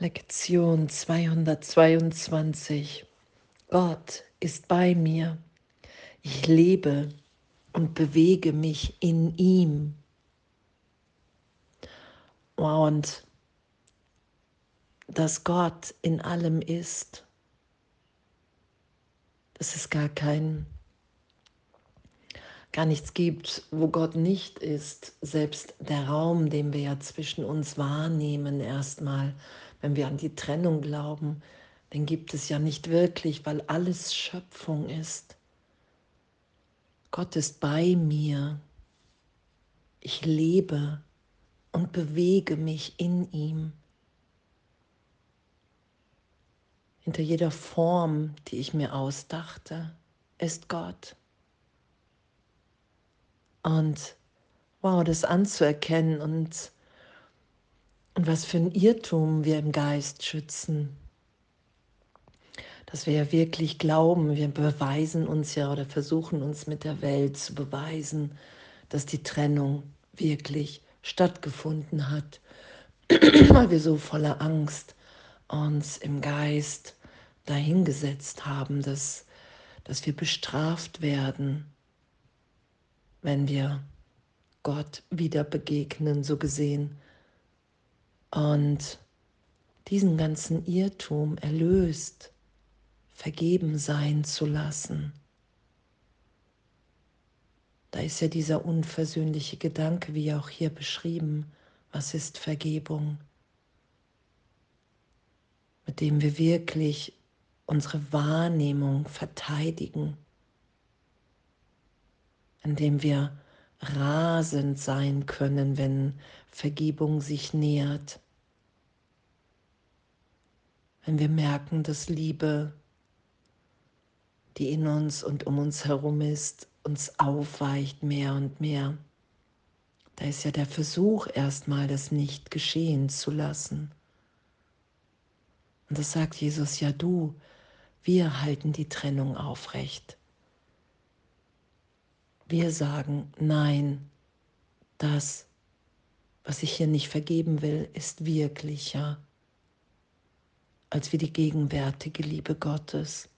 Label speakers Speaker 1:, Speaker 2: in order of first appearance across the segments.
Speaker 1: Lektion 222. Gott ist bei mir. Ich lebe und bewege mich in ihm. Und dass Gott in allem ist, dass es gar kein, gar nichts gibt, wo Gott nicht ist. Selbst der Raum, den wir ja zwischen uns wahrnehmen, erstmal, wenn wir an die Trennung glauben, den gibt es ja nicht wirklich, weil alles Schöpfung ist. Gott ist bei mir. Ich lebe und bewege mich in ihm. Hinter jeder Form, die ich mir ausdachte, ist Gott. Und wow, das anzuerkennen und und was für ein Irrtum wir im Geist schützen. Dass wir ja wirklich glauben, wir beweisen uns ja oder versuchen uns mit der Welt zu beweisen, dass die Trennung wirklich stattgefunden hat, weil wir so voller Angst uns im Geist dahingesetzt haben, dass, dass wir bestraft werden, wenn wir Gott wieder begegnen, so gesehen und diesen ganzen Irrtum erlöst, vergeben sein zu lassen. Da ist ja dieser unversöhnliche Gedanke, wie auch hier beschrieben, was ist Vergebung, mit dem wir wirklich unsere Wahrnehmung verteidigen, indem wir rasend sein können, wenn Vergebung sich nähert. Wenn wir merken, dass Liebe, die in uns und um uns herum ist, uns aufweicht mehr und mehr. Da ist ja der Versuch erstmal, das nicht geschehen zu lassen. Und das sagt Jesus, ja du, wir halten die Trennung aufrecht. Wir sagen, nein, das, was ich hier nicht vergeben will, ist wirklicher als wie die gegenwärtige Liebe Gottes.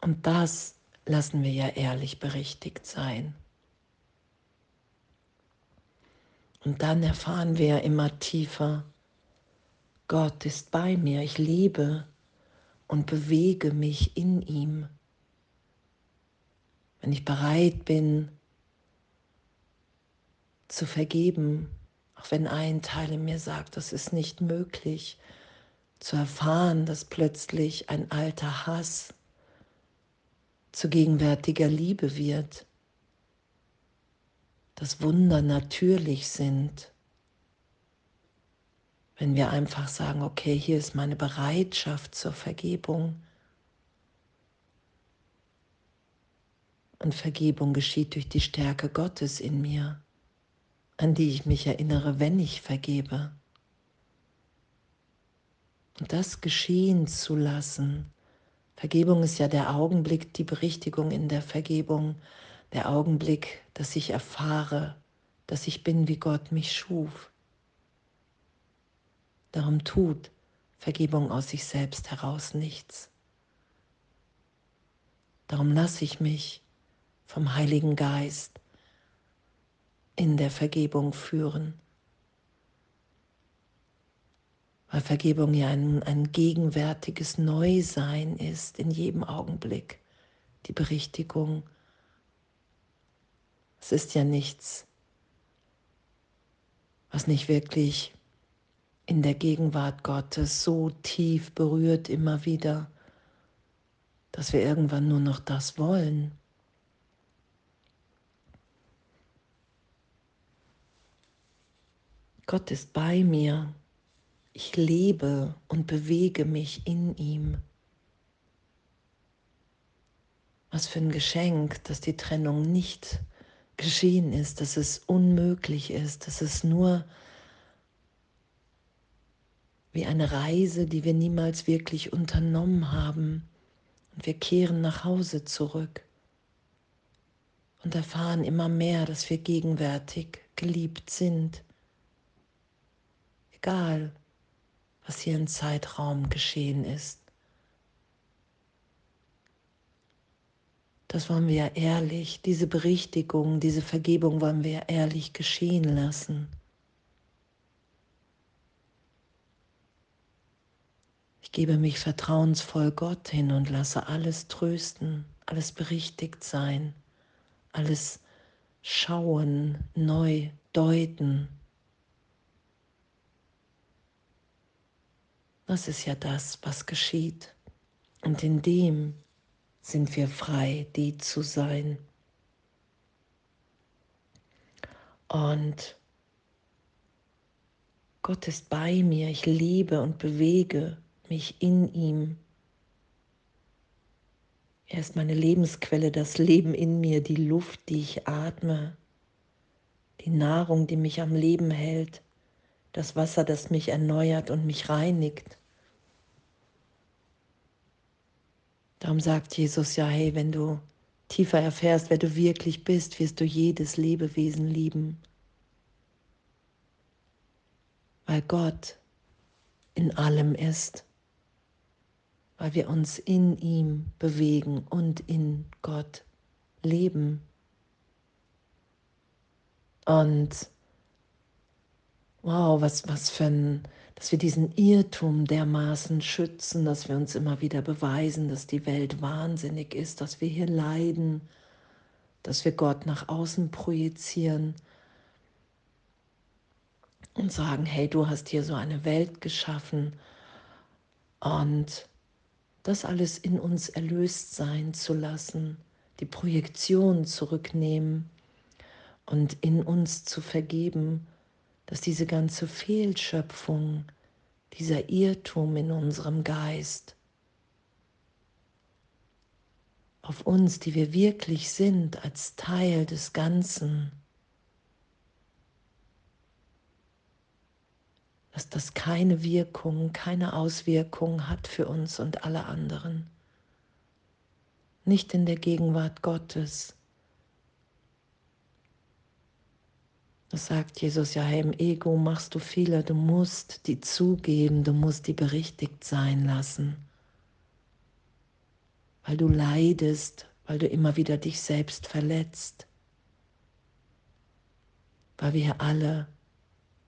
Speaker 1: Und das lassen wir ja ehrlich berichtigt sein. Und dann erfahren wir ja immer tiefer, Gott ist bei mir, ich liebe und bewege mich in ihm wenn ich bereit bin zu vergeben, auch wenn ein Teil in mir sagt, das ist nicht möglich, zu erfahren, dass plötzlich ein alter Hass zu gegenwärtiger Liebe wird, dass Wunder natürlich sind, wenn wir einfach sagen, okay, hier ist meine Bereitschaft zur Vergebung Und Vergebung geschieht durch die Stärke Gottes in mir, an die ich mich erinnere, wenn ich vergebe. Und das geschehen zu lassen. Vergebung ist ja der Augenblick, die Berichtigung in der Vergebung, der Augenblick, dass ich erfahre, dass ich bin, wie Gott mich schuf. Darum tut Vergebung aus sich selbst heraus nichts. Darum lasse ich mich vom Heiligen Geist in der Vergebung führen. Weil Vergebung ja ein, ein gegenwärtiges Neusein ist in jedem Augenblick. Die Berichtigung. Es ist ja nichts, was nicht wirklich in der Gegenwart Gottes so tief berührt immer wieder, dass wir irgendwann nur noch das wollen. Gott ist bei mir. Ich lebe und bewege mich in ihm. Was für ein Geschenk, dass die Trennung nicht geschehen ist, dass es unmöglich ist, dass es nur wie eine Reise, die wir niemals wirklich unternommen haben. Und wir kehren nach Hause zurück und erfahren immer mehr, dass wir gegenwärtig geliebt sind egal was hier im Zeitraum geschehen ist. Das wollen wir ja ehrlich, diese Berichtigung, diese Vergebung wollen wir ja ehrlich geschehen lassen. Ich gebe mich vertrauensvoll Gott hin und lasse alles trösten, alles berichtigt sein, alles schauen, neu deuten. Das ist ja das, was geschieht. Und in dem sind wir frei, die zu sein. Und Gott ist bei mir, ich lebe und bewege mich in ihm. Er ist meine Lebensquelle, das Leben in mir, die Luft, die ich atme, die Nahrung, die mich am Leben hält, das Wasser, das mich erneuert und mich reinigt. Darum sagt Jesus ja, hey, wenn du tiefer erfährst, wer du wirklich bist, wirst du jedes Lebewesen lieben. Weil Gott in allem ist, weil wir uns in ihm bewegen und in Gott leben. Und wow, was, was für ein dass wir diesen Irrtum dermaßen schützen, dass wir uns immer wieder beweisen, dass die Welt wahnsinnig ist, dass wir hier leiden, dass wir Gott nach außen projizieren und sagen, hey, du hast hier so eine Welt geschaffen und das alles in uns erlöst sein zu lassen, die Projektion zurücknehmen und in uns zu vergeben dass diese ganze Fehlschöpfung, dieser Irrtum in unserem Geist auf uns, die wir wirklich sind, als Teil des Ganzen, dass das keine Wirkung, keine Auswirkung hat für uns und alle anderen. Nicht in der Gegenwart Gottes Das sagt Jesus ja, hey, im Ego machst du Fehler, du musst die zugeben, du musst die berichtigt sein lassen. Weil du leidest, weil du immer wieder dich selbst verletzt. Weil wir alle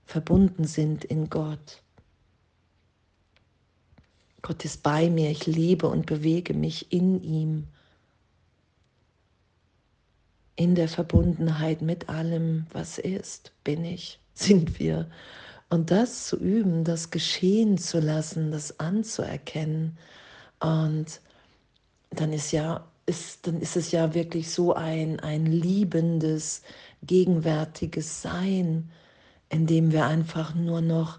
Speaker 1: verbunden sind in Gott. Gott ist bei mir, ich lebe und bewege mich in ihm in der Verbundenheit mit allem, was ist, bin ich, sind wir. Und das zu üben, das geschehen zu lassen, das anzuerkennen. Und dann ist ja, ist, dann ist es ja wirklich so ein, ein liebendes, gegenwärtiges Sein, in dem wir einfach nur noch,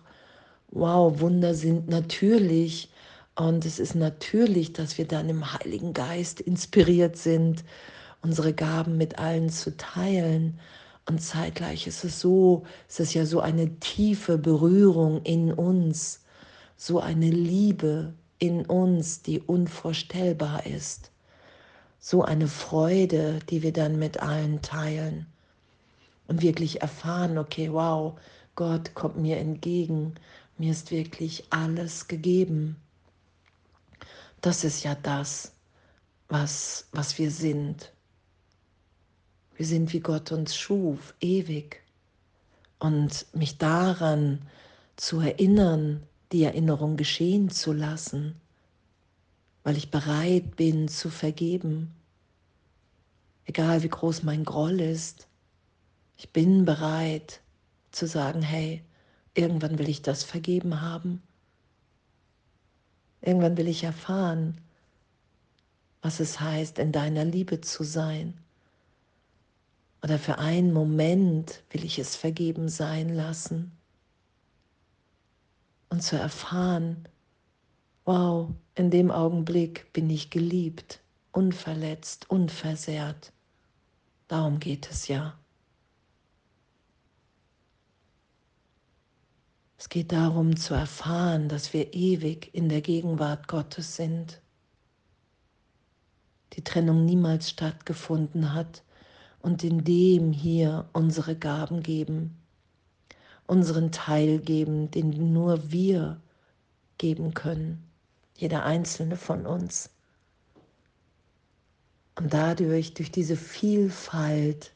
Speaker 1: wow, Wunder sind natürlich. Und es ist natürlich, dass wir dann im Heiligen Geist inspiriert sind unsere Gaben mit allen zu teilen. Und zeitgleich ist es so, es ist ja so eine tiefe Berührung in uns, so eine Liebe in uns, die unvorstellbar ist, so eine Freude, die wir dann mit allen teilen und wirklich erfahren, okay, wow, Gott kommt mir entgegen, mir ist wirklich alles gegeben. Das ist ja das, was, was wir sind. Wir sind wie Gott uns schuf, ewig. Und mich daran zu erinnern, die Erinnerung geschehen zu lassen, weil ich bereit bin zu vergeben. Egal wie groß mein Groll ist, ich bin bereit zu sagen, hey, irgendwann will ich das vergeben haben. Irgendwann will ich erfahren, was es heißt, in deiner Liebe zu sein. Oder für einen Moment will ich es vergeben sein lassen. Und zu erfahren, wow, in dem Augenblick bin ich geliebt, unverletzt, unversehrt. Darum geht es ja. Es geht darum zu erfahren, dass wir ewig in der Gegenwart Gottes sind. Die Trennung niemals stattgefunden hat und in dem hier unsere Gaben geben, unseren Teil geben, den nur wir geben können, jeder einzelne von uns. Und dadurch, durch diese Vielfalt,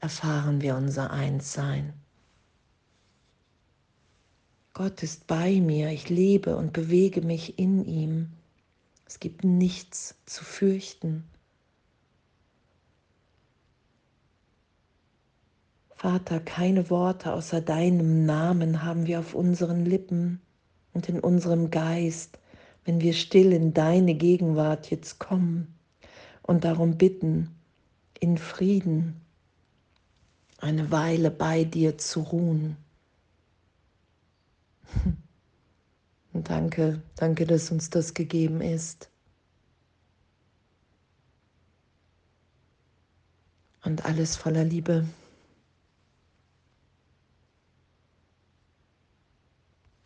Speaker 1: erfahren wir unser Einssein. Gott ist bei mir, ich lebe und bewege mich in ihm. Es gibt nichts zu fürchten. Vater, keine Worte außer deinem Namen haben wir auf unseren Lippen und in unserem Geist, wenn wir still in deine Gegenwart jetzt kommen und darum bitten, in Frieden eine Weile bei dir zu ruhen. Und danke, danke, dass uns das gegeben ist. Und alles voller Liebe.